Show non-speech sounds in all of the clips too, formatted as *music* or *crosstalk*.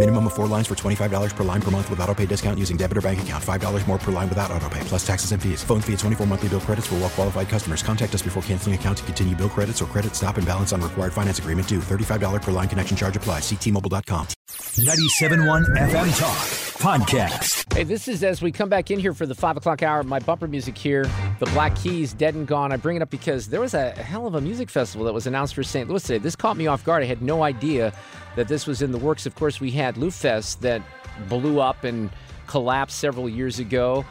Minimum of four lines for $25 per line per month with auto pay discount using debit or bank account. $5 more per line without auto pay, plus taxes and fees. Phone fee at 24 monthly bill credits for well qualified customers. Contact us before canceling account to continue bill credits or credit stop and balance on required finance agreement due. $35 per line connection charge applies. Ctmobile.com. 97.1 FM Talk Podcast. Hey, this is as we come back in here for the five o'clock hour. My bumper music here, the Black Keys, Dead and Gone. I bring it up because there was a hell of a music festival that was announced for St. Louis today. This caught me off guard. I had no idea that this was in the works. Of course, we had LouFest that blew up and collapsed several years ago.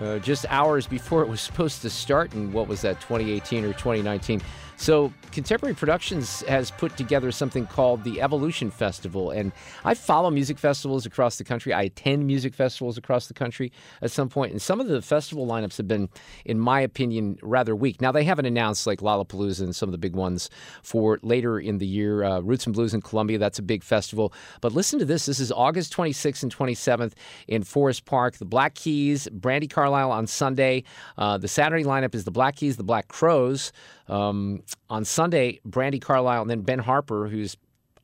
Uh, just hours before it was *laughs* supposed to start in what was that 2018 or 2019 so contemporary productions has put together something called the evolution festival and i follow music festivals across the country. I attend music festivals across the country at some point and some of the festival lineups have been in my opinion rather weak. Now they haven't announced like lollapalooza and some of the big ones for later in the year. Uh, roots and blues in columbia that's a big festival. But listen to this. This is august 26th and 27th in forest park. The black keys brandi carlile on sunday uh, the saturday lineup is the black keys the black crowes um, on Sunday, Brandi Carlile and then Ben Harper, who's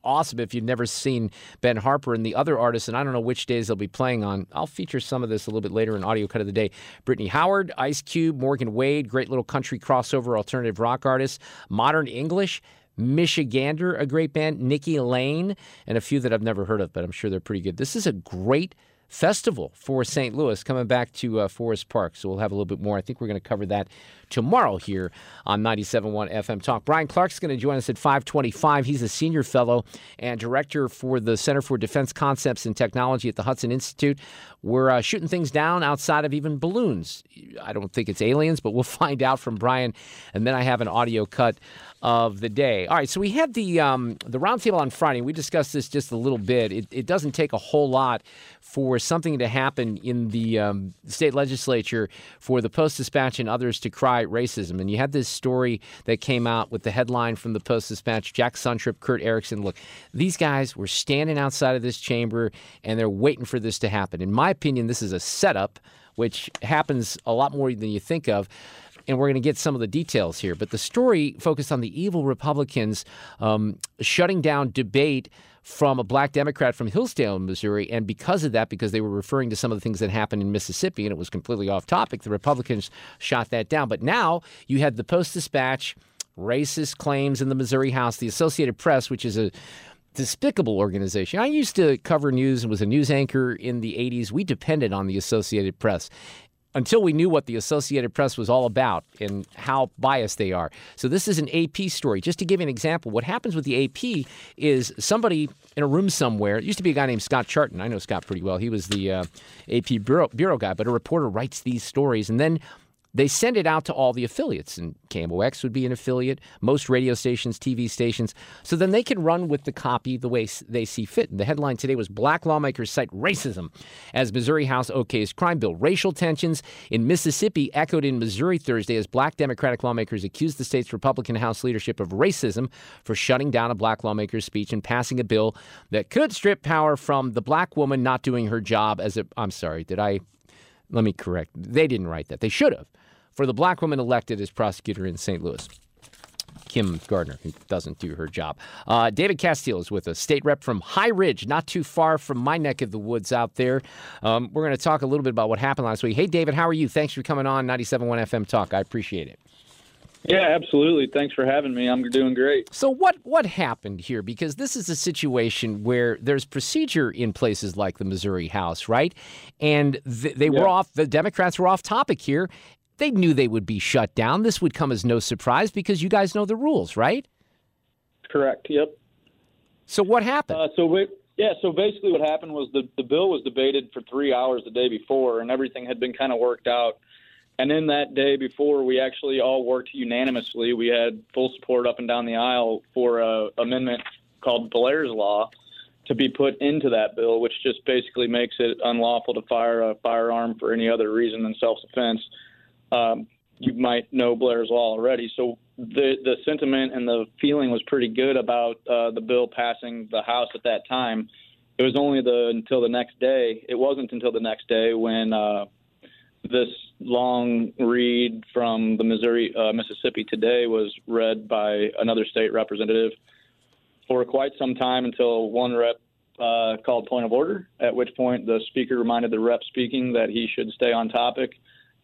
awesome if you've never seen Ben Harper and the other artists, and I don't know which days they'll be playing on. I'll feature some of this a little bit later in Audio Cut of the Day. Brittany Howard, Ice Cube, Morgan Wade, great little country crossover alternative rock artists, modern English. Michigander, a great band, Nikki Lane, and a few that I've never heard of, but I'm sure they're pretty good. This is a great festival for St. Louis coming back to uh, Forest Park. So we'll have a little bit more. I think we're going to cover that tomorrow here on 97.1 FM Talk. Brian Clark's going to join us at 525. He's a senior fellow and director for the Center for Defense Concepts and Technology at the Hudson Institute. We're uh, shooting things down outside of even balloons. I don't think it's aliens, but we'll *laughs* find out from Brian. And then I have an audio cut of the day. All right, so we had the um, the roundtable on Friday. We discussed this just a little bit. It, it doesn't take a whole lot for something to happen in the um, state legislature for the Post Dispatch and others to cry racism. And you had this story that came out with the headline from the Post Dispatch: Jack Suntrup, Kurt Erickson. Look, these guys were standing outside of this chamber and they're waiting for this to happen. In my opinion, this is a setup, which happens a lot more than you think of and we're going to get some of the details here. But the story focused on the evil Republicans um, shutting down debate from a black Democrat from Hillsdale, Missouri. And because of that, because they were referring to some of the things that happened in Mississippi and it was completely off topic, the Republicans shot that down. But now you had the Post Dispatch, racist claims in the Missouri House, the Associated Press, which is a despicable organization. I used to cover news and was a news anchor in the 80s. We depended on the Associated Press until we knew what the Associated Press was all about and how biased they are. So this is an AP story. Just to give you an example, what happens with the AP is somebody in a room somewhere. It used to be a guy named Scott Charton. I know Scott pretty well. He was the uh, AP bureau, bureau guy, but a reporter writes these stories and then they send it out to all the affiliates, and KMOX would be an affiliate, most radio stations, TV stations. So then they can run with the copy the way they see fit. And the headline today was Black lawmakers cite racism as Missouri House okays crime bill. Racial tensions in Mississippi echoed in Missouri Thursday as black Democratic lawmakers accused the state's Republican House leadership of racism for shutting down a black lawmaker's speech and passing a bill that could strip power from the black woman not doing her job as a. I'm sorry, did I? Let me correct. They didn't write that. They should have for the black woman elected as prosecutor in St. Louis. Kim Gardner, who doesn't do her job. Uh, David Casteel is with us, state rep from High Ridge, not too far from my neck of the woods out there. Um, we're going to talk a little bit about what happened last week. Hey, David, how are you? Thanks for coming on 97.1 FM Talk. I appreciate it. Yeah, absolutely. Thanks for having me. I'm doing great. So what what happened here? Because this is a situation where there's procedure in places like the Missouri House, right? And th- they yeah. were off. The Democrats were off topic here, they knew they would be shut down. This would come as no surprise because you guys know the rules, right? Correct. Yep. So what happened? Uh, so we, Yeah, so basically what happened was the, the bill was debated for three hours the day before, and everything had been kind of worked out. And in that day before, we actually all worked unanimously. We had full support up and down the aisle for a amendment called Blair's Law to be put into that bill, which just basically makes it unlawful to fire a firearm for any other reason than self-defense. Um, you might know Blair's Law already, so the the sentiment and the feeling was pretty good about uh, the bill passing the House at that time. It was only the until the next day. It wasn't until the next day when uh, this long read from the Missouri uh, Mississippi Today was read by another state representative for quite some time until one rep uh, called point of order. At which point the speaker reminded the rep speaking that he should stay on topic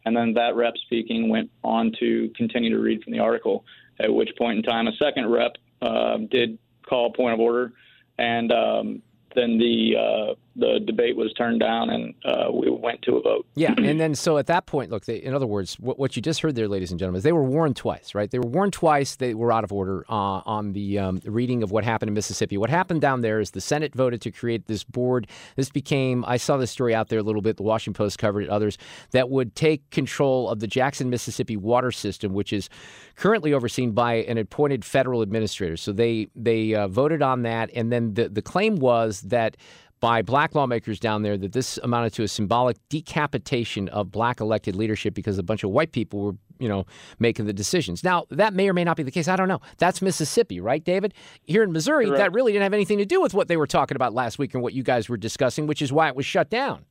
and then that rep speaking went on to continue to read from the article. At which point in time, a second rep uh, did call point of order, and um, then the uh, the debate was turned down and uh, we went to a vote. Yeah, *clears throat* and then so at that point, look, they, in other words, what, what, you just heard there, ladies and gentlemen, is they were warned twice, right? They were warned twice. They were out of order uh, on the um, reading of what happened in Mississippi. What happened down there is the Senate voted to create this board. This became, I saw this story out there a little bit. The Washington Post covered it. Others that would take control of the Jackson, Mississippi water system, which is currently overseen by an appointed federal administrator. So they they uh, voted on that, and then the the claim was that by black lawmakers down there that this amounted to a symbolic decapitation of black elected leadership because a bunch of white people were, you know, making the decisions. Now, that may or may not be the case. I don't know. That's Mississippi, right, David? Here in Missouri, Correct. that really didn't have anything to do with what they were talking about last week and what you guys were discussing, which is why it was shut down.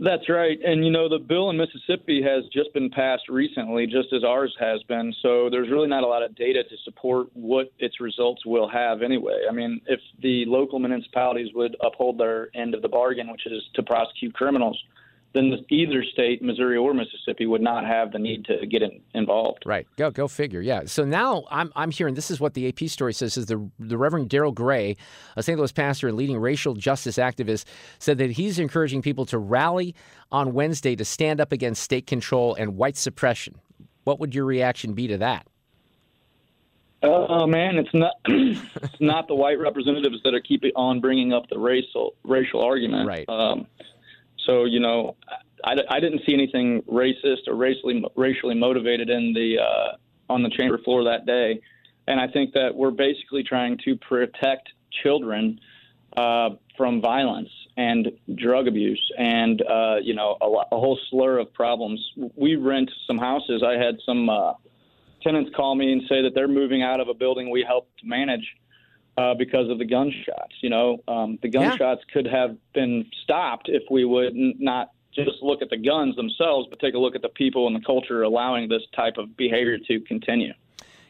That's right. And, you know, the bill in Mississippi has just been passed recently, just as ours has been. So there's really not a lot of data to support what its results will have anyway. I mean, if the local municipalities would uphold their end of the bargain, which is to prosecute criminals, then either state, Missouri or Mississippi, would not have the need to get in, involved. Right. Go go figure. Yeah. So now I'm I'm hearing this is what the AP story says is the the Reverend Darryl Gray, a St. Louis pastor and leading racial justice activist, said that he's encouraging people to rally on Wednesday to stand up against state control and white suppression. What would your reaction be to that? Oh man, it's not *clears throat* it's not the white representatives that are keeping on bringing up the racial racial argument. Right. Um, so you know, I, I didn't see anything racist or racially racially motivated in the uh, on the chamber floor that day, and I think that we're basically trying to protect children uh, from violence and drug abuse and uh, you know a, a, whole slur of problems. We rent some houses. I had some uh, tenants call me and say that they're moving out of a building we helped manage uh, because of the gunshots. You know, um, the gunshots yeah. could have been stopped if we would n- not just look at the guns themselves, but take a look at the people and the culture allowing this type of behavior to continue.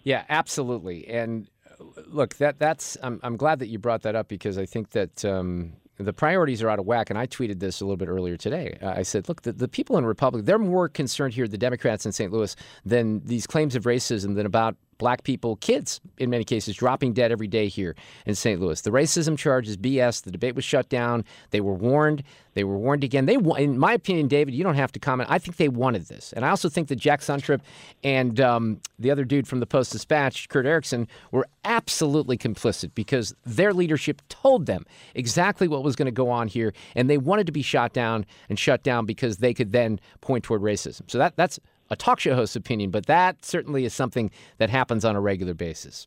Yeah, absolutely. And uh, look, that that's I'm, I'm glad that you brought that up because I think that um, the priorities are out of whack. And I tweeted this a little bit earlier today. I said, look, the, the people in Republic, they're more concerned here, the Democrats in St. Louis, than these claims of racism than about black people, kids in many cases, dropping dead every day here in St. Louis. The racism charge is BS. The debate was shut down. They were warned. They were warned again. They, in my opinion, David, you don't have to comment. I think they wanted this, and I also think that Jack Suntrup and um, the other dude from the Post Dispatch, Kurt Erickson, were absolutely complicit because their leadership told them exactly what was going to go on here, and they wanted to be shot down and shut down because they could then point toward racism. So that that's a talk show host's opinion, but that certainly is something that happens on a regular basis.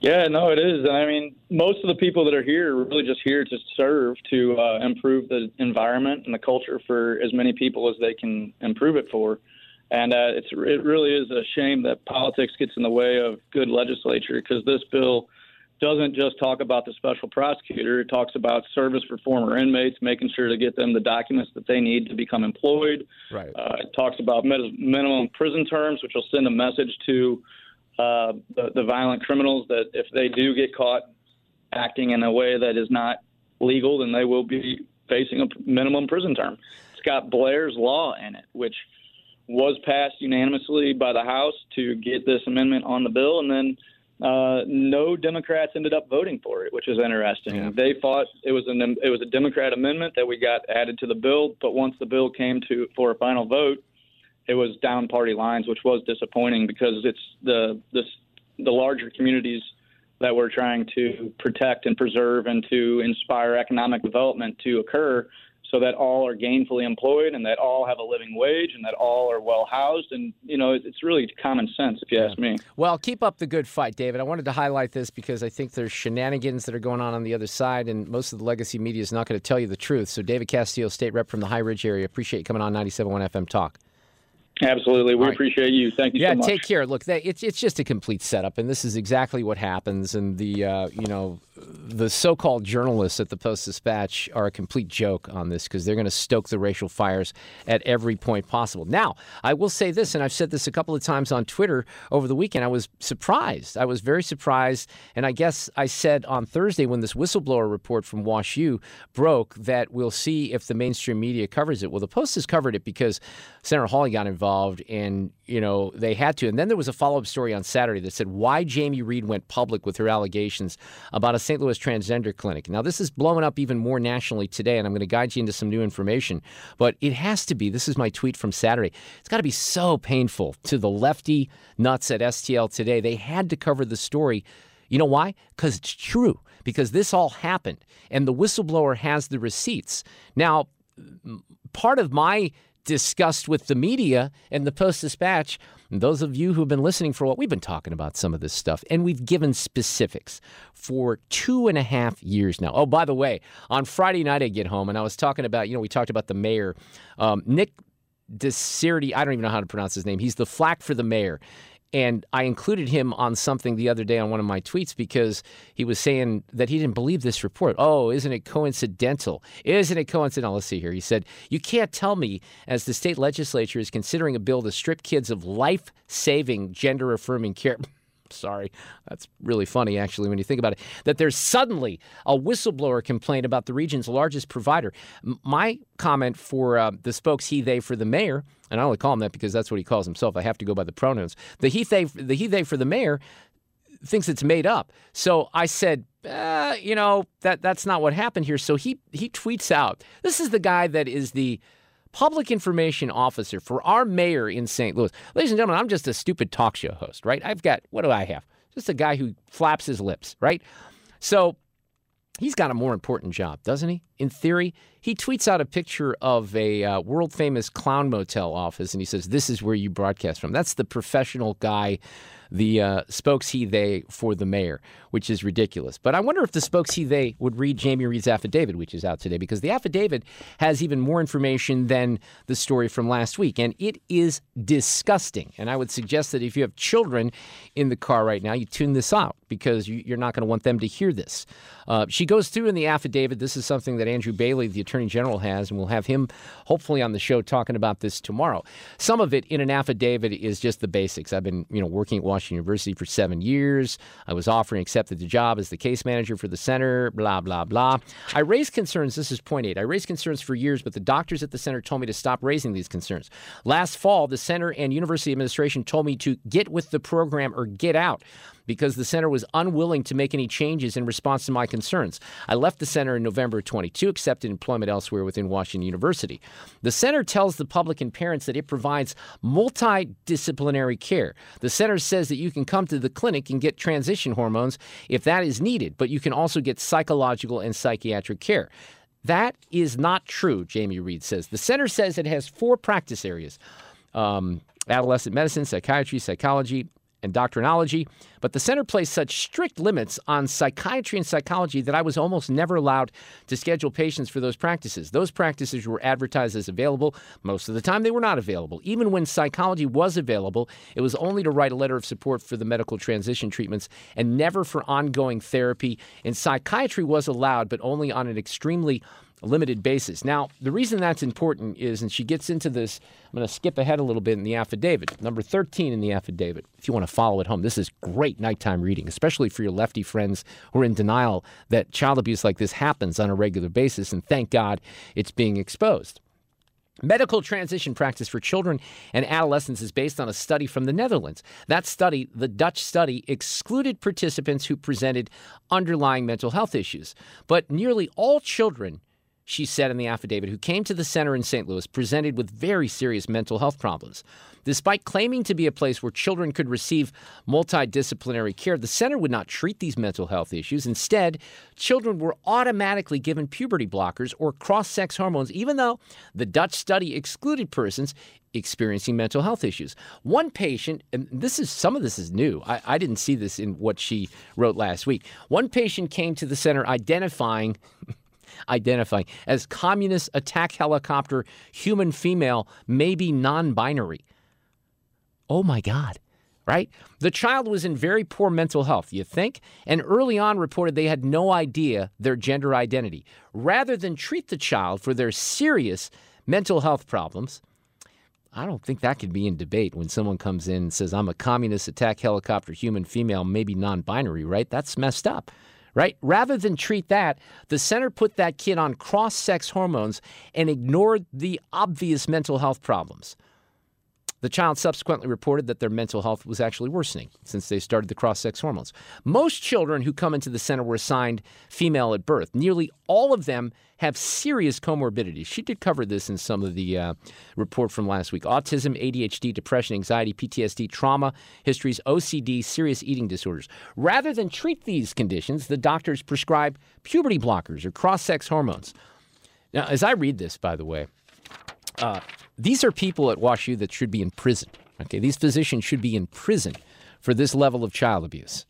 Yeah, no, it is. And I mean, most of the people that are here are really just here to serve, to uh, improve the environment and the culture for as many people as they can improve it for. And uh, it's it really is a shame that politics gets in the way of good legislature because this bill doesn't just talk about the special prosecutor. It talks about service for former inmates, making sure to get them the documents that they need to become employed. Right. Uh, it talks about med- minimum prison terms, which will send a message to uh, the, the violent criminals that if they do get caught acting in a way that is not legal, then they will be facing a minimum prison term. It's got Blair's Law in it, which was passed unanimously by the House to get this amendment on the bill, and then uh, no Democrats ended up voting for it, which is interesting. Yeah. They thought it was an it was a Democrat amendment that we got added to the bill, but once the bill came to for a final vote, it was down party lines, which was disappointing because it's the this the larger communities that we're trying to protect and preserve and to inspire economic development to occur so that all are gainfully employed and that all have a living wage and that all are well housed. And, you know, it's really common sense, if you yeah. ask me. Well, keep up the good fight, David. I wanted to highlight this because I think there's shenanigans that are going on on the other side, and most of the legacy media is not going to tell you the truth. So, David Casteel, state rep from the High Ridge area, appreciate you coming on 97.1 FM Talk. Absolutely, we right. appreciate you. Thank you. Yeah, so take care. Look, it's it's just a complete setup, and this is exactly what happens. And the uh, you know the so-called journalists at the Post Dispatch are a complete joke on this because they're going to stoke the racial fires at every point possible. Now, I will say this, and I've said this a couple of times on Twitter over the weekend. I was surprised. I was very surprised, and I guess I said on Thursday when this whistleblower report from Wash U broke that we'll see if the mainstream media covers it. Well, the Post has covered it because Senator Hawley got involved, and you know they had to. And then there was a follow-up story on Saturday that said why Jamie Reed went public with her allegations about a St. Louis transgender clinic. Now, this is blowing up even more nationally today, and I'm going to guide you into some new information. But it has to be, this is my tweet from Saturday, it's got to be so painful to the lefty nuts at STL today. They had to cover the story. You know why? Because it's true, because this all happened, and the whistleblower has the receipts. Now, part of my discussed with the media and the Post Dispatch. Those of you who've been listening for what we've been talking about some of this stuff, and we've given specifics for two and a half years now. Oh, by the way, on Friday night I get home and I was talking about, you know, we talked about the mayor, um, Nick Desideri. I don't even know how to pronounce his name. He's the flack for the mayor. And I included him on something the other day on one of my tweets because he was saying that he didn't believe this report. Oh, isn't it coincidental? Isn't it coincidental? Let's see here. He said, You can't tell me, as the state legislature is considering a bill to strip kids of life saving, gender affirming care. *laughs* Sorry, that's really funny, actually, when you think about it. That there's suddenly a whistleblower complaint about the region's largest provider. My comment for uh, the spokes he, they for the mayor, and I only call him that because that's what he calls himself. I have to go by the pronouns. The he, they, the he, they for the mayor thinks it's made up. So I said, uh, you know, that that's not what happened here. So he he tweets out. This is the guy that is the public information officer for our mayor in St. Louis. Ladies and gentlemen, I'm just a stupid talk show host, right? I've got, what do I have? Just a guy who flaps his lips, right? So he's got a more important job, doesn't he? In theory, he tweets out a picture of a uh, world famous clown motel office and he says, This is where you broadcast from. That's the professional guy the uh, spokes he they for the mayor, which is ridiculous. But I wonder if the spokes he they would read Jamie Reed's affidavit, which is out today, because the affidavit has even more information than the story from last week, and it is disgusting. And I would suggest that if you have children in the car right now, you tune this out because you're not going to want them to hear this. Uh, she goes through in the affidavit. This is something that Andrew Bailey, the Attorney General, has, and we'll have him hopefully on the show talking about this tomorrow. Some of it in an affidavit is just the basics. I've been, you know, working at Washington University for seven years. I was offered and accepted the job as the case manager for the center. Blah blah blah. I raised concerns. This is point eight. I raised concerns for years, but the doctors at the center told me to stop raising these concerns. Last fall, the center and university administration told me to get with the program or get out because the center was unwilling to make any changes in response to my concerns. I left the center in November 22, accepted employment elsewhere within Washington University. The center tells the public and parents that it provides multidisciplinary care. The center says that you can come to the clinic and get transition hormones if that is needed, but you can also get psychological and psychiatric care. That is not true, Jamie Reed says. The center says it has four practice areas um, adolescent medicine, psychiatry, psychology, and but the center placed such strict limits on psychiatry and psychology that I was almost never allowed to schedule patients for those practices. Those practices were advertised as available. Most of the time, they were not available. Even when psychology was available, it was only to write a letter of support for the medical transition treatments and never for ongoing therapy. And psychiatry was allowed, but only on an extremely limited basis. Now, the reason that's important is, and she gets into this, I'm going to skip ahead a little bit in the affidavit. Number 13 in the affidavit, if you want to follow at home, this is great nighttime reading, especially for your lefty friends who are in denial that child abuse like this happens on a regular basis, and thank God it's being exposed. Medical transition practice for children and adolescents is based on a study from the Netherlands. That study, the Dutch study, excluded participants who presented underlying mental health issues. But nearly all children she said in the affidavit, who came to the center in St. Louis presented with very serious mental health problems. Despite claiming to be a place where children could receive multidisciplinary care, the center would not treat these mental health issues. Instead, children were automatically given puberty blockers or cross sex hormones, even though the Dutch study excluded persons experiencing mental health issues. One patient, and this is some of this is new. I, I didn't see this in what she wrote last week. One patient came to the center identifying *laughs* identifying as communist attack helicopter human female, maybe non binary. Oh my God. Right? The child was in very poor mental health, you think? And early on reported they had no idea their gender identity. Rather than treat the child for their serious mental health problems, I don't think that could be in debate when someone comes in and says, I'm a communist attack helicopter human female, maybe non binary, right? That's messed up, right? Rather than treat that, the center put that kid on cross sex hormones and ignored the obvious mental health problems. The child subsequently reported that their mental health was actually worsening since they started the cross sex hormones. Most children who come into the center were assigned female at birth. Nearly all of them have serious comorbidities. She did cover this in some of the uh, report from last week autism, ADHD, depression, anxiety, PTSD, trauma histories, OCD, serious eating disorders. Rather than treat these conditions, the doctors prescribe puberty blockers or cross sex hormones. Now, as I read this, by the way, uh, these are people at WashU that should be in prison. Okay, these physicians should be in prison for this level of child abuse.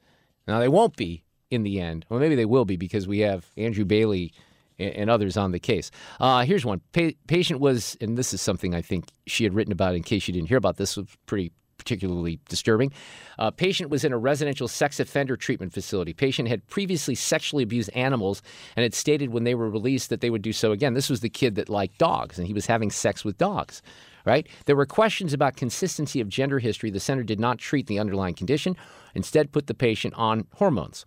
Now they won't be in the end. Well, maybe they will be because we have Andrew Bailey and, others on the case. Uh, here's one. Pa- patient was, and this is something I think she had written about. In case you didn't hear about this, was pretty particularly disturbing. Uh, patient was in a residential sex offender treatment facility. Patient had previously sexually abused animals and had stated when they were released that they would do so again. This was the kid that liked dogs, and he was having sex with dogs. Right? There were questions about consistency of gender history. The center did not treat the underlying condition, instead put the patient on hormones.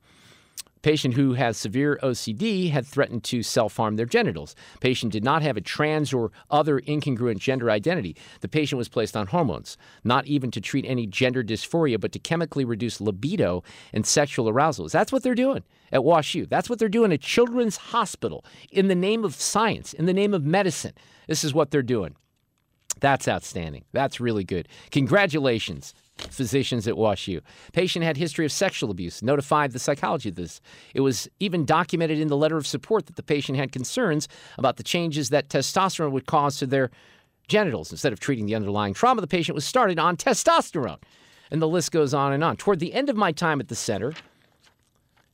Patient who has severe OCD had threatened to self harm their genitals. Patient did not have a trans or other incongruent gender identity. The patient was placed on hormones, not even to treat any gender dysphoria, but to chemically reduce libido and sexual arousal. That's what they're doing at WashU. That's what they're doing at Children's Hospital in the name of science, in the name of medicine. This is what they're doing. That's outstanding. That's really good. Congratulations physicians at WashU. Patient had history of sexual abuse, notified the psychology of this. It was even documented in the letter of support that the patient had concerns about the changes that testosterone would cause to their genitals. Instead of treating the underlying trauma, the patient was started on testosterone. And the list goes on and on. Toward the end of my time at the center,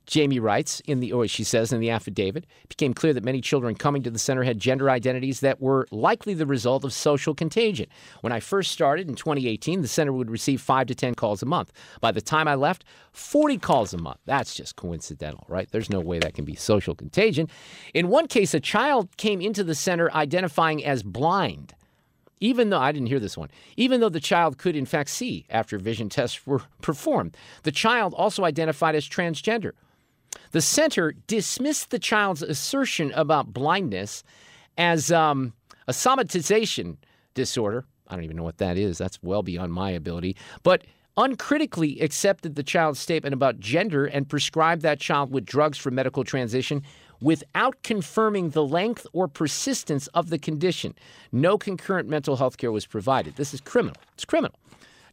Jamie writes in the, or she says in the affidavit, it became clear that many children coming to the center had gender identities that were likely the result of social contagion. When I first started in 2018, the center would receive five to 10 calls a month. By the time I left, 40 calls a month. That's just coincidental, right? There's no way that can be social contagion. In one case, a child came into the center identifying as blind even though I didn't hear this one, even though the child could in fact see after vision tests were *laughs* performed. The child also identified as transgender. The center dismissed the child's assertion about blindness as um, a somatization disorder. I don't even know what that is. That's well beyond my ability. But uncritically accepted the child's statement about gender and prescribed that child with drugs for medical transition without confirming the length or persistence of the condition. No concurrent mental health care was provided. This is criminal. It's criminal.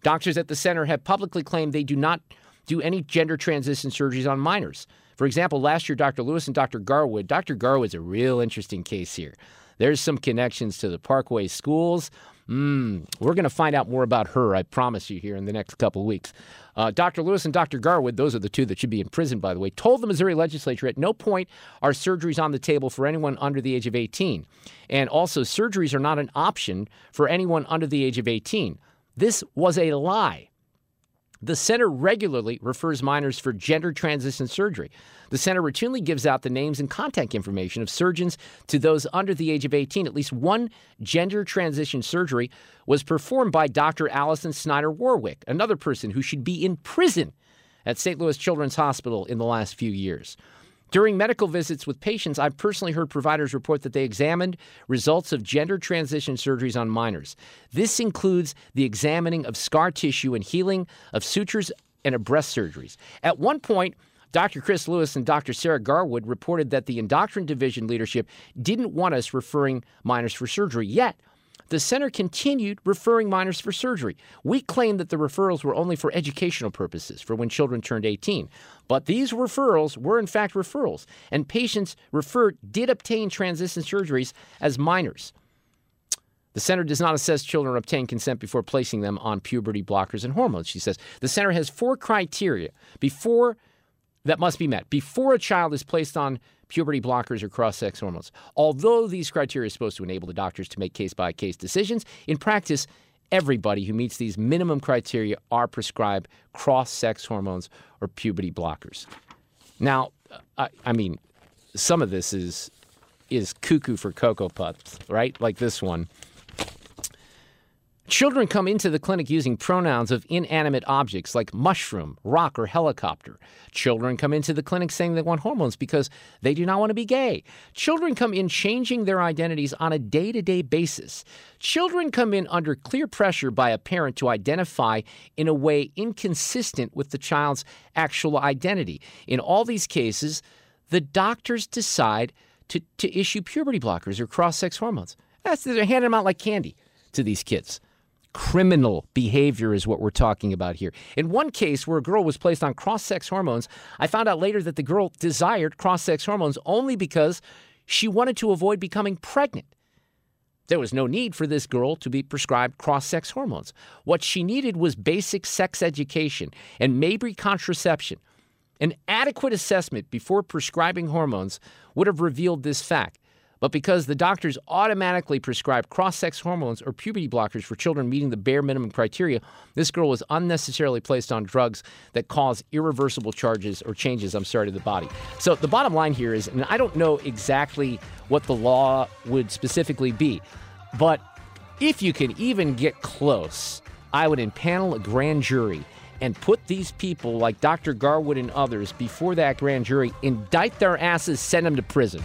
Doctors at the center have publicly claimed they do not do any gender transition surgeries on minors. For example, last year, Dr. Lewis and Dr. Garwood, Dr. Garwood's a real interesting case here. There's some connections to the Parkway schools. Mm, we're going to find out more about her, I promise you, here in the next couple of weeks. Uh, Dr. Lewis and Dr. Garwood, those are the two that should be in prison, by the way, told the Missouri legislature at no point are surgeries on the table for anyone under the age of 18. And also, surgeries are not an option for anyone under the age of 18. This was a lie. The center regularly refers minors for gender transition surgery. The center routinely gives out the names and contact information of surgeons to those under the age of 18. At least one gender transition surgery was performed by Dr. Alison Snyder Warwick, another person who should be in prison at St. Louis Children's Hospital in the last few years. During medical visits with patients, I've personally heard providers report that they examined results of gender transition surgeries on minors. This includes the examining of scar tissue and healing of sutures and of breast surgeries. At one point, Dr. Chris Lewis and Dr. Sarah Garwood reported that the endocrine division leadership didn't want us referring minors for surgery yet. The center continued referring minors for surgery. We claimed that the referrals were only for educational purposes, for when children turned 18. But these referrals were, in fact, referrals, and patients referred did obtain transition surgeries as minors. The center does not assess children obtain consent before placing them on puberty blockers and hormones, she says. The center has four criteria before that must be met before a child is placed on puberty blockers or cross sex hormones. Although these criteria are supposed to enable the doctors to make case by case decisions, in practice, everybody who meets these minimum criteria are prescribed cross sex hormones or puberty blockers. Now, I, I mean, some of this is is cuckoo for cocoa puffs, right? Like this one. Children come into the clinic using pronouns of inanimate objects like mushroom, rock, or helicopter. Children come into the clinic saying they want hormones because they do not want to be gay. Children come in changing their identities on a day to day basis. Children come in under clear pressure by a parent to identify in a way inconsistent with the child's actual identity. In all these cases, the doctors decide to, to issue puberty blockers or cross sex hormones. That's, they're handing them out like candy to these kids. Criminal behavior is what we're talking about here. In one case where a girl was placed on cross sex hormones, I found out later that the girl desired cross sex hormones only because she wanted to avoid becoming pregnant. There was no need for this girl to be prescribed cross sex hormones. What she needed was basic sex education and maybe contraception. An adequate assessment before prescribing hormones would have revealed this fact. But because the doctors automatically prescribe cross sex hormones or puberty blockers for children meeting the bare minimum criteria, this girl was unnecessarily placed on drugs that cause irreversible charges or changes, I'm sorry, to the body. So the bottom line here is, and I don't know exactly what the law would specifically be, but if you can even get close, I would impanel a grand jury and put these people like Dr. Garwood and others before that grand jury, indict their asses, send them to prison.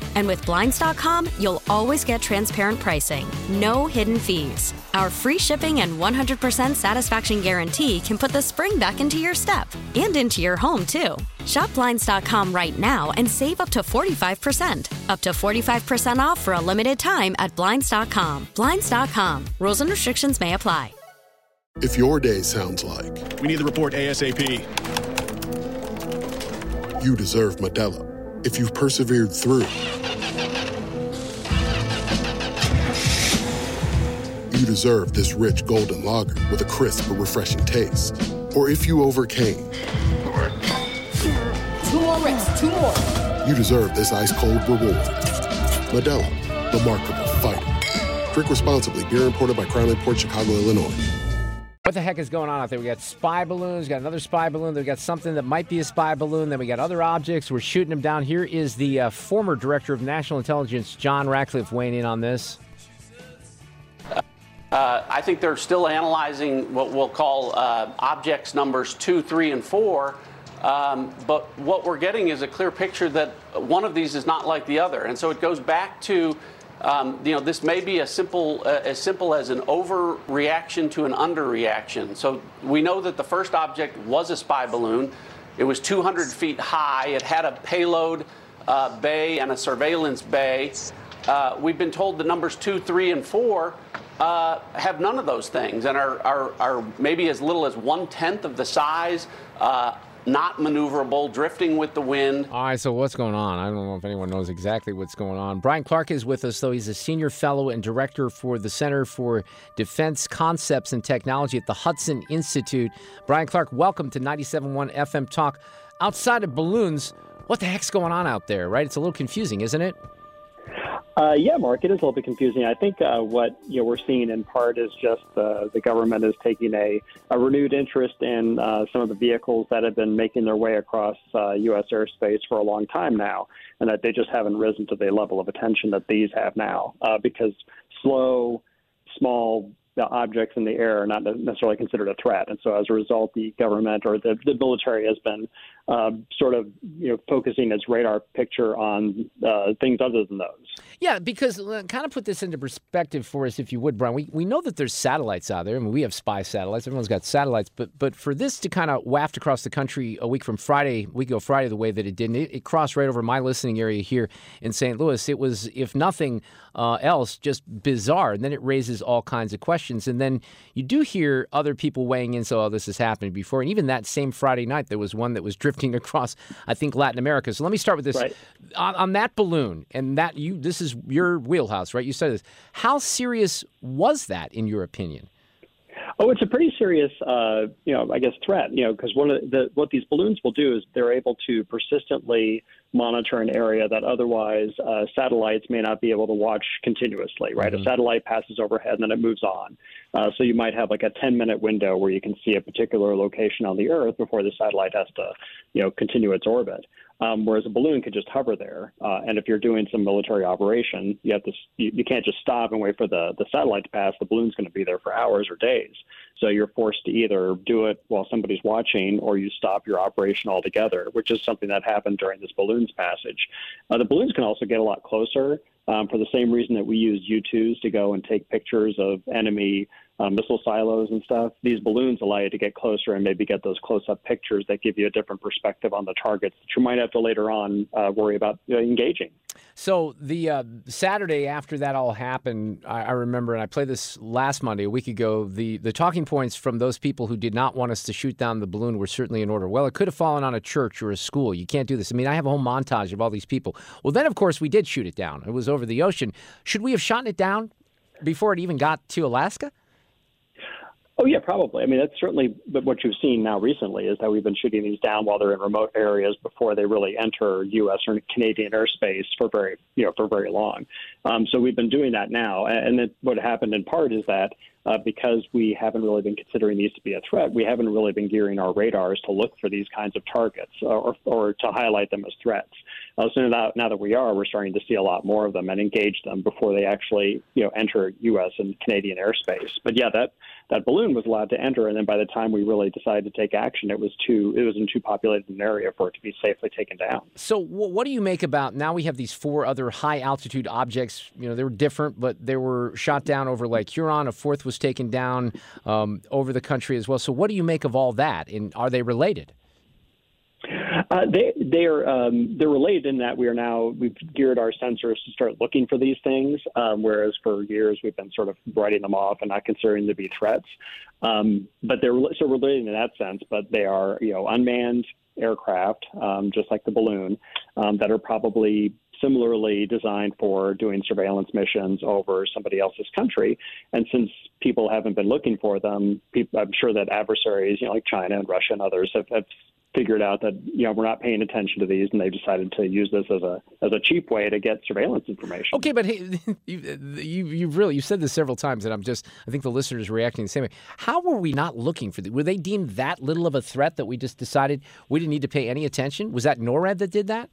And with Blinds.com, you'll always get transparent pricing, no hidden fees. Our free shipping and 100% satisfaction guarantee can put the spring back into your step and into your home, too. Shop Blinds.com right now and save up to 45%. Up to 45% off for a limited time at Blinds.com. Blinds.com. Rules and restrictions may apply. If your day sounds like we need the report ASAP, you deserve Modelo. If you've persevered through, you deserve this rich golden lager with a crisp but refreshing taste. Or if you overcame, two more reps, two more. You deserve this ice cold reward. Modelo, the mark of a fighter. Drink responsibly. Beer imported by Crown Imports Chicago, Illinois. What the heck is going on out there? We got spy balloons, got another spy balloon, then we got something that might be a spy balloon, then we got other objects. We're shooting them down. Here is the uh, former director of national intelligence, John Ratcliffe, weighing in on this. Uh, I think they're still analyzing what we'll call uh, objects numbers two, three, and four. Um, but what we're getting is a clear picture that one of these is not like the other. And so it goes back to um, you know, this may be a simple, uh, as simple as an overreaction to an underreaction. So we know that the first object was a spy balloon. It was 200 feet high. It had a payload uh, bay and a surveillance bay. Uh, we've been told the numbers two, three, and four uh, have none of those things and are, are, are maybe as little as one tenth of the size. Uh, not maneuverable, drifting with the wind. All right, so what's going on? I don't know if anyone knows exactly what's going on. Brian Clark is with us, though. He's a senior fellow and director for the Center for Defense Concepts and Technology at the Hudson Institute. Brian Clark, welcome to 97.1 FM Talk. Outside of balloons, what the heck's going on out there, right? It's a little confusing, isn't it? Uh, yeah, Mark, it is a little bit confusing. I think uh, what you know we're seeing in part is just uh, the government is taking a, a renewed interest in uh, some of the vehicles that have been making their way across U.S. Uh, airspace for a long time now, and that they just haven't risen to the level of attention that these have now uh, because slow, small objects in the air are not necessarily considered a threat. And so as a result, the government or the, the military has been uh, sort of you know focusing its radar picture on uh, things other than those. Yeah, because uh, kind of put this into perspective for us, if you would, Brian. We, we know that there's satellites out there. I mean, we have spy satellites. Everyone's got satellites. But but for this to kind of waft across the country a week from Friday, we go Friday the way that it did, it, it crossed right over my listening area here in St. Louis. It was, if nothing uh, else, just bizarre. And then it raises all kinds of questions. And then you do hear other people weighing in, so oh, this has happened before. And even that same Friday night, there was one that was drifting across, I think, Latin America. So let me start with this. Right. On, on that balloon, and that you, this is your wheelhouse, right? You said this. How serious was that, in your opinion? Oh, it's a pretty serious, uh, you know, I guess threat. You know, because one of the what these balloons will do is they're able to persistently monitor an area that otherwise uh, satellites may not be able to watch continuously. Right, mm-hmm. a satellite passes overhead and then it moves on. Uh, so you might have like a 10 minute window where you can see a particular location on the Earth before the satellite has to, you know, continue its orbit. Um, whereas a balloon could just hover there. Uh, and if you're doing some military operation, you have to you, you can't just stop and wait for the the satellite to pass. The balloon's going to be there for hours or days. So you're forced to either do it while somebody's watching or you stop your operation altogether, which is something that happened during this balloon's passage. Uh, the balloons can also get a lot closer um, for the same reason that we use U-2s to go and take pictures of enemy uh, missile silos and stuff. These balloons allow you to get closer and maybe get those close-up pictures that give you a different perspective on the targets that you might have to later on uh, worry about uh, engaging. So the uh, Saturday after that all happened, I, I, remember, and I played this last Monday, a week ago. The the talking points from those people who did not want us to shoot down the balloon were certainly in order. Well, it could have fallen on a church or a school. You can't do this. I mean, I have a whole montage of all these people. Well, then of course we did shoot it down. It was over the ocean. Should we have shot it down before it even got to Alaska? Oh yeah, probably. I mean, that's certainly what you've seen now recently is that we've been shooting these down while they're in remote areas before they really enter U.S. or Canadian airspace for very, you know, for very long. Um, so we've been doing that now, and then what happened in part is that uh, because we haven't really been considering these to be a threat, we haven't really been gearing our radars to look for these kinds of targets or, or to highlight them as threats. Uh, so now, now that we are, we're starting to see a lot more of them and engage them before they actually, you know, enter U.S. and Canadian airspace. But yeah, that that balloon was allowed to enter, and then by the time we really decided to take action, it was too it was in too populated an area for it to be safely taken down. So, what do you make about now? We have these four other high altitude objects. You know, they were different, but they were shot down over Lake Huron. A fourth was taken down um, over the country as well. So, what do you make of all that? And are they related? Uh, they they are um, they're related in that we are now we've geared our sensors to start looking for these things, um, whereas for years we've been sort of writing them off and not considering them to be threats. Um, but they're so related in that sense, but they are you know unmanned aircraft, um, just like the balloon, um, that are probably similarly designed for doing surveillance missions over somebody else's country. And since people haven't been looking for them, people, I'm sure that adversaries, you know, like China and Russia and others, have, have figured out that you know we're not paying attention to these, and they decided to use this as a as a cheap way to get surveillance information. Okay, but hey, *laughs* you you you really you said this several times, and I'm just I think the listeners are reacting the same way. How were we not looking for? The, were they deemed that little of a threat that we just decided we didn't need to pay any attention? Was that NORAD that did that?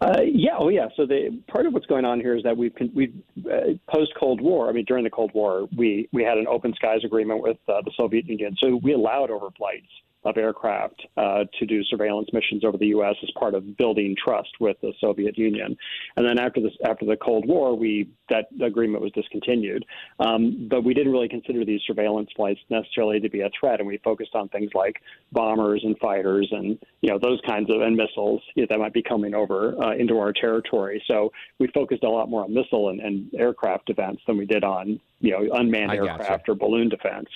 Uh, yeah, oh yeah. So the part of what's going on here is that we've we've uh, post Cold War. I mean, during the Cold War, we we had an open skies agreement with uh, the Soviet Union, so we allowed overflights of aircraft uh, to do surveillance missions over the U.S. as part of building trust with the Soviet Union. And then after this, after the Cold War, we that agreement was discontinued. Um, but we didn't really consider these surveillance flights necessarily to be a threat, and we focused on things like bombers and fighters and you know those kinds of and missiles that might be coming over uh, into our territory. So we focused a lot more on missile and, and aircraft defense than we did on you know unmanned aircraft or balloon defense.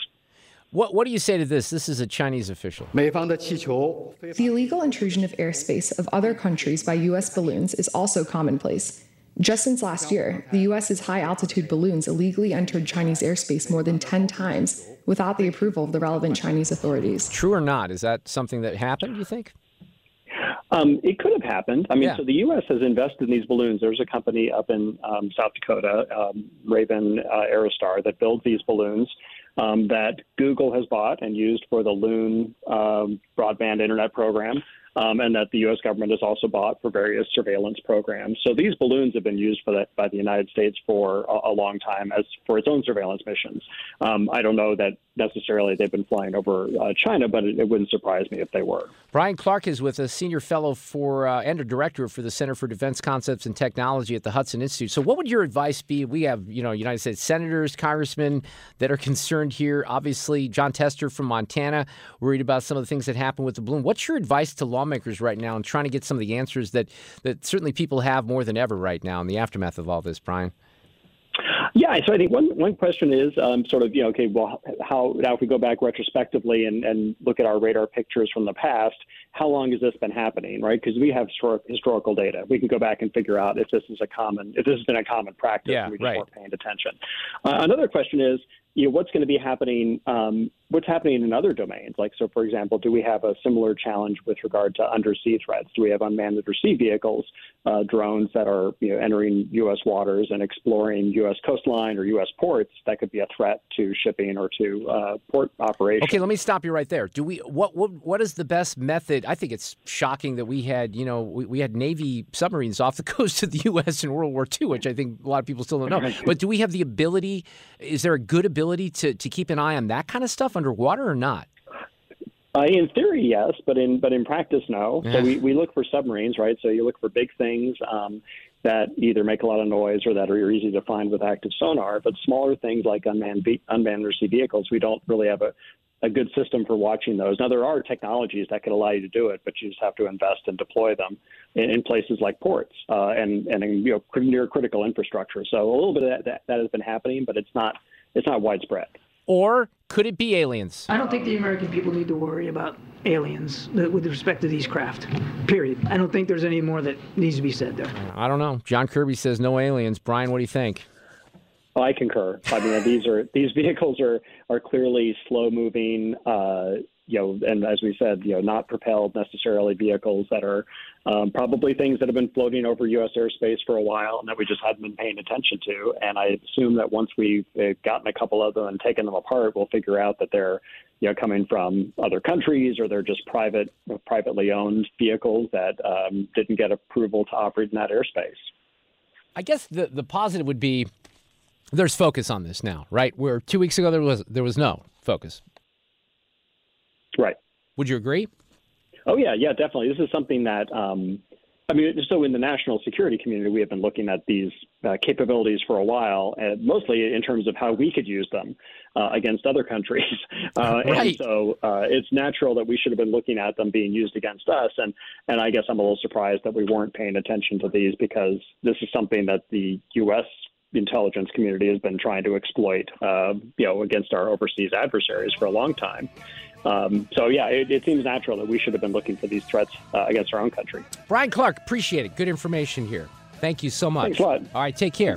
What, what do you say to this? This is a Chinese official. The illegal intrusion of airspace of other countries by U.S. balloons is also commonplace. Just since last year, the U.S.'s high altitude balloons illegally entered Chinese airspace more than 10 times without the approval of the relevant Chinese authorities. True or not? Is that something that happened, you think? Um, it could have happened. I mean, Yeah. so the U.S. has invested in these balloons. There's a company up in um, South Dakota, um, Raven uh, Aerostar, that builds these balloons um, that Google has bought and used for the Loon um, broadband internet program. Um, and that the U.S. government has also bought for various surveillance programs. So these balloons have been used for by the United States for a, a long time as for its own surveillance missions. Um, I don't know that necessarily they've been flying over uh, China, but it, it wouldn't surprise me if they were. Bryan Clark is with a senior fellow for uh, and a director for the Center for Defense Concepts and Technology at the Hudson Institute. So, what would your advice be? We have, you know, United States senators, congressmen that are concerned here. Obviously, Jon Tester from Montana worried about some of the things that happened with the balloon. What's your advice to lawmakers right now and trying to get some of the answers that that certainly people have more than ever right now in the aftermath of all this, Bryan? Yeah, so I think one one question is um, sort of you know okay well how now if we go back retrospectively and, and look at our radar pictures from the past, how long has this been happening, right? Because we have historic, historical data, we can go back and figure out if this is a common if this has been a common practice. Yeah, and we just right. weren't paying attention. Uh, another question is you know what's going to be happening um, what's happening in other domains like so for example do we have a similar challenge with regard to undersea threats do we have unmanned undersea vehicles uh, drones that are you know entering U.S. waters and exploring U.S. coastline or U.S. ports that could be a threat to shipping or to uh, port operations Okay, let me stop you right there. Do we what what what is the best method? I think it's shocking that we had you know we, we had Navy submarines off the *laughs* coast of the U.S. in World War II, which I think a lot of people still don't know. *laughs* But do we have the ability? Is there a good ability to to keep an eye on that kind of stuff underwater or not? Uh, in theory, yes, but in but in practice, no. Yeah. So we, we look for submarines, right? So you look for big things um, that either make a lot of noise or that are easy to find with active sonar. But smaller things like unmanned ve- unmanned undersea vehicles, we don't really have a a good system for watching those. Now there are technologies that could allow you to do it, but you just have to invest and deploy them in, in places like ports uh, and and in, you know near critical infrastructure. So a little bit of that, that that has been happening, but it's not it's not widespread. Or could it be aliens? I don't think the American people need to worry about aliens with respect to these craft. Period. I don't think there's any more that needs to be said there. I don't know. John Kirby says no aliens. Bryan, what do you think? I concur. I mean, these are these vehicles are are clearly slow moving. Uh, you know, and as we said, you know, not propelled necessarily vehicles that are um, probably things that have been floating over U.S. airspace for a while and that we just hadn't been paying attention to. And I assume that once we've uh, gotten a couple of them and taken them apart, we'll figure out that they're you know coming from other countries or they're just private privately owned vehicles that um, didn't get approval to operate in that airspace. I guess the the positive would be there's focus on this now, right? Where two weeks ago there was there was no focus. Right. Would you agree? Oh yeah, yeah, definitely. This is something that um, I mean, so in the national security community, we have been looking at these uh, capabilities for a while, and mostly in terms of how we could use them uh, against other countries. *laughs* Uh, And Right. so uh, it's natural that we should have been looking at them being used against us. And and I guess I'm a little surprised that we weren't paying attention to these because this is something that the U.S. intelligence community has been trying to exploit, uh, you know, against our overseas adversaries for a long time. Um, so yeah, it, it seems natural that we should have been looking for these threats uh, against our own country. Bryan Clark, appreciate it. Good information here. Thank you so much. Thanks a lot. All right, take care.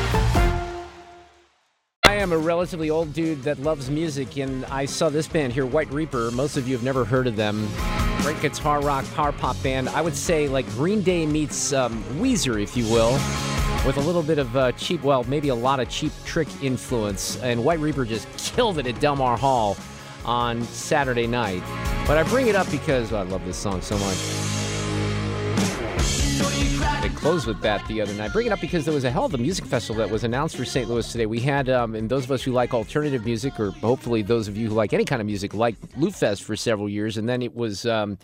I am a relatively old dude that loves music, and I saw this band here, White Reaper. Most of you have never heard of them. Great guitar rock, power pop band. I would say like Green Day meets um, Weezer, if you will, with a little bit of uh, cheap, well, maybe a lot of cheap trick influence. And White Reaper just *laughs* killed it at Delmar Hall on Saturday night. But I bring it up because I love this song so much. They closed with that the other night. Bring it up because there was a hell of a music festival that was announced for St. Louis today. We had, um, and those of us who like alternative music, or hopefully those of you who like any kind of music, like LouFest for several years, and then it was. Um,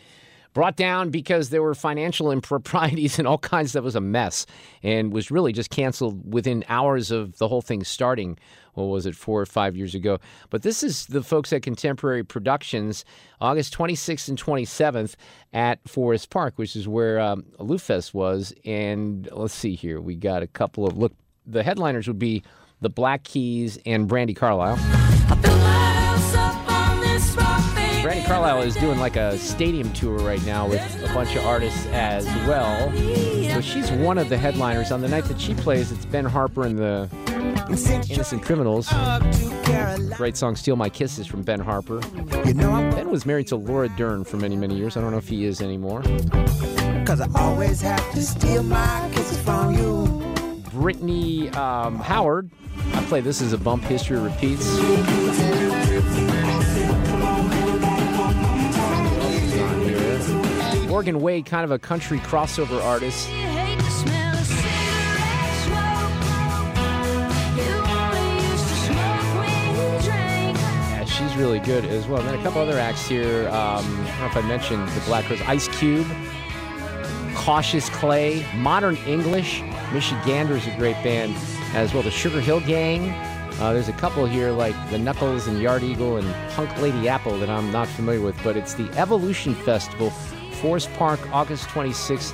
brought down because there were financial *laughs* improprieties and all kinds that was a mess and was really just canceled within hours of the whole thing starting. What was it four or five years ago? But this is the folks at contemporary productions august 26th and 27th at forest park which is where um, Fest was. And let's see here. We got a couple of look the headliners would be the black keys and Brandi Carlile Brandi Carlile is doing like a stadium tour right now with a bunch of artists as well. So she's one of the headliners. On the night that she plays, it's Ben Harper and the Innocent Criminals. Great song, Steal My Kisses from Ben Harper. Ben was married to Laura Dern for many, many years. I don't know if he is anymore. Cause I always have to steal my kisses from you. Brittany um, Howard. I play this as a bump. History repeats. Morgan Wade, kind of a country crossover artist. Yeah, she's really good as well. And then a couple other acts here. Um, I don't know if I mentioned the Black Crowes, Ice Cube, Cautious Clay, Modern English. Michigander is a great band as well. The Sugar Hill Gang. Uh, there's a couple here like the Knuckles and Yard Eagle and Punk Lady Apple that I'm not familiar with, but it's the Evolution Festival Forest Park, August 26th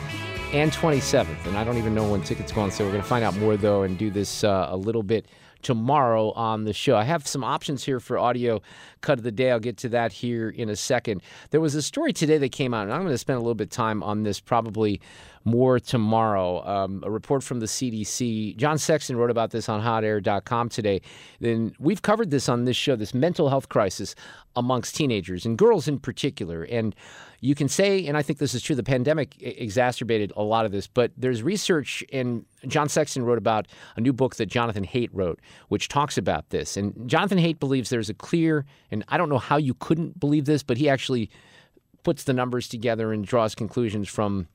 and 27th. And I don't even know when tickets go on sale. We're going to find out more, though, and do this uh, a little bit tomorrow on the show. I have some options here for audio cut of the day. I'll get to that here in a second. There was a story today that came out, and I'm going to spend a little bit of time on this probably more tomorrow. Um, a report from the CDC. John Sexton wrote about this on hotair.com today. Then we've covered this on this show, this mental health crisis amongst teenagers and girls in particular. And you can say, and I think this is true, the pandemic exacerbated a lot of this, but there's research, and John Sexton wrote about a new book that Jonathan Haidt wrote, which talks about this. And Jonathan Haidt believes there's a clear, and I don't know how you couldn't believe this, but he actually puts the numbers together and draws conclusions from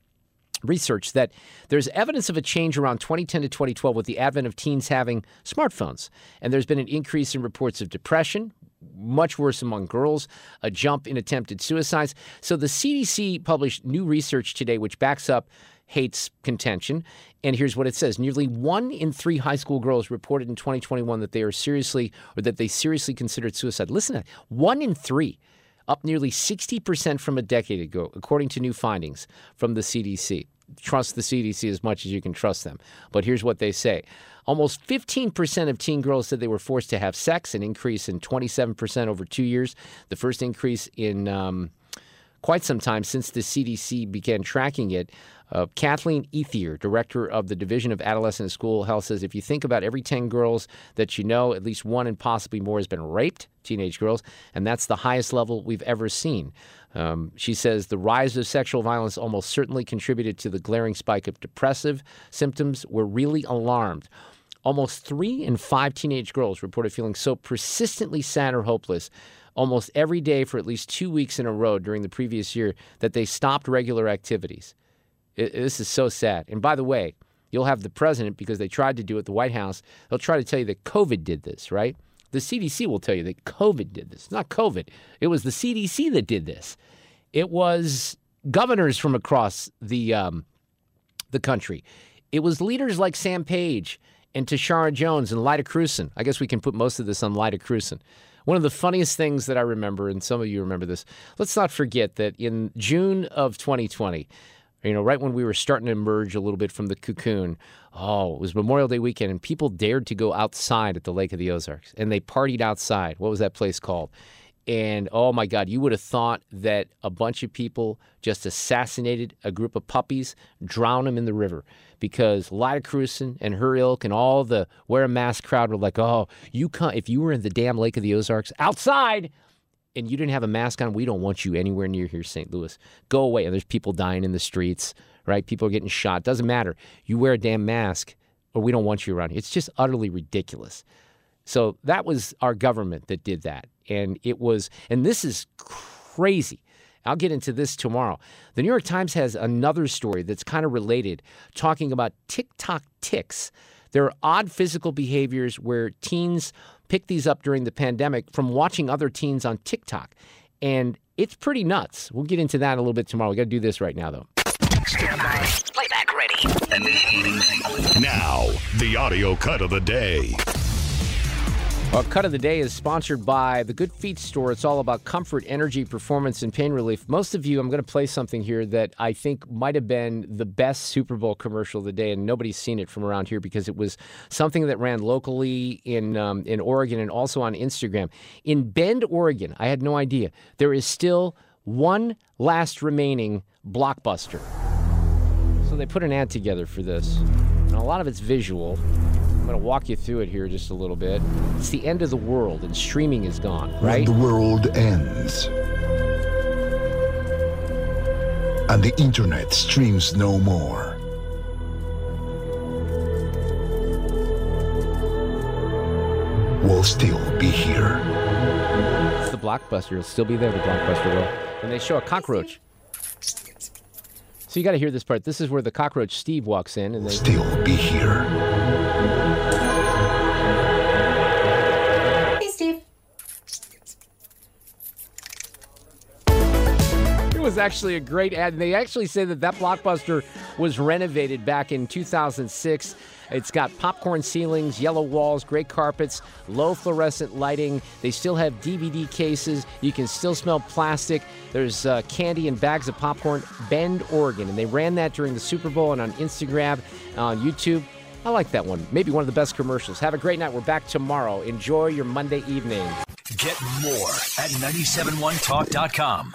research that there's evidence of a change around 2010 to 2012 with the advent of teens having smartphones. And there's been an increase in reports of depression, much worse among girls, a jump in attempted suicides. So the CDC published new research today which backs up hate's contention. And here's what it says Nearly one in three high school girls reported in 2021 that they are seriously or that they seriously considered suicide. Listen to that. One in three, up nearly 60% from a decade ago, according to new findings from the CDC. Trust the CDC as much as you can trust them. But here's what they say Almost 15% of teen girls said they were forced to have sex, an increase in 27% over two years, the first increase in um, quite some time since the CDC began tracking it. Uh, Kathleen Ethier, director of the Division of Adolescent and School Health, says if you think about every 10 girls that you know, at least one and possibly more has been raped, teenage girls, and that's the highest level we've ever seen. Um, she says the rise of sexual violence almost certainly contributed to the glaring spike of depressive symptoms. We're really alarmed. Almost three in five teenage girls reported feeling so persistently sad or hopeless almost every day for at least two weeks in a row during the previous year that they stopped regular activities. It, this is so sad. And by the way, you'll have the president, because they tried to do it, the White House, they'll try to tell you that COVID did this, right? The CDC will tell you that COVID did this. Not COVID. It was the CDC that did this. It was governors from across the um, the country. It was leaders like Sam Page and Tishaura Jones and Lyda Krewson. I guess we can put most of this on Lyda Krewson. One of the funniest things that I remember, and some of you remember this, let's not forget that in June of 2020, you know, right when we were starting to emerge a little bit from the cocoon, oh, it was Memorial Day weekend, and people dared to go outside at the Lake of the Ozarks, and they partied outside. What was that place called? And oh my God, you would have thought that a bunch of people just assassinated a group of puppies, drowned them in the river because Lyda Krewson and her ilk and all the wear a mask crowd were like, oh, you can't, if you were in the damn Lake of the Ozarks outside, and you didn't have a mask on, we don't want you anywhere near here, St. Louis. Go away. And there's people dying in the streets, right? People are getting shot. Doesn't matter. You wear a damn mask, or we don't want you around here. It's just utterly ridiculous. So that was our government that did that. And it was, and this is crazy. I'll get into this tomorrow. The New York Times has another story that's kind of related, talking about TikTok ticks. There are odd physical behaviors where teens pick these up during the pandemic from watching other teens on TikTok. And it's pretty nuts. We'll get into that a little bit tomorrow. We got to do this right now, though. Stand by. Playback ready. Now, the audio cut of the day. Cut of the day is sponsored by the Good Feet store. It's all about comfort, energy, performance, and pain relief. Most of you, I'm going to play something here that I think might have been the best Super Bowl commercial of the day, and nobody's seen it from around here because it was something that ran locally in um, in Oregon and also on Instagram. In Bend, Oregon, I had no idea there is still one last remaining blockbuster. So they put an ad together for this, and a lot of it's visual. I'm going to walk you through it here just a little bit. It's the end of the world, and streaming is gone, right? When the world ends and the internet streams no more. We'll still be here. It's the blockbuster. It'll still be there, the blockbuster will. And they show a cockroach. So you got to hear this part. This is where the cockroach Steve walks in, and they still be here. Hey, Steve. It was actually a great ad. And they actually say that that blockbuster was renovated back in 2006. It's got popcorn ceilings, yellow walls, great carpets, low fluorescent lighting. They still have DVD cases. You can still smell plastic. There's uh, candy and bags of popcorn. Bend, Oregon. And they ran that during the Super Bowl and on Instagram, on YouTube. I like that one. Maybe one of the best commercials. Have a great night. We're back tomorrow. Enjoy your Monday evening. Get more at 971talk.com.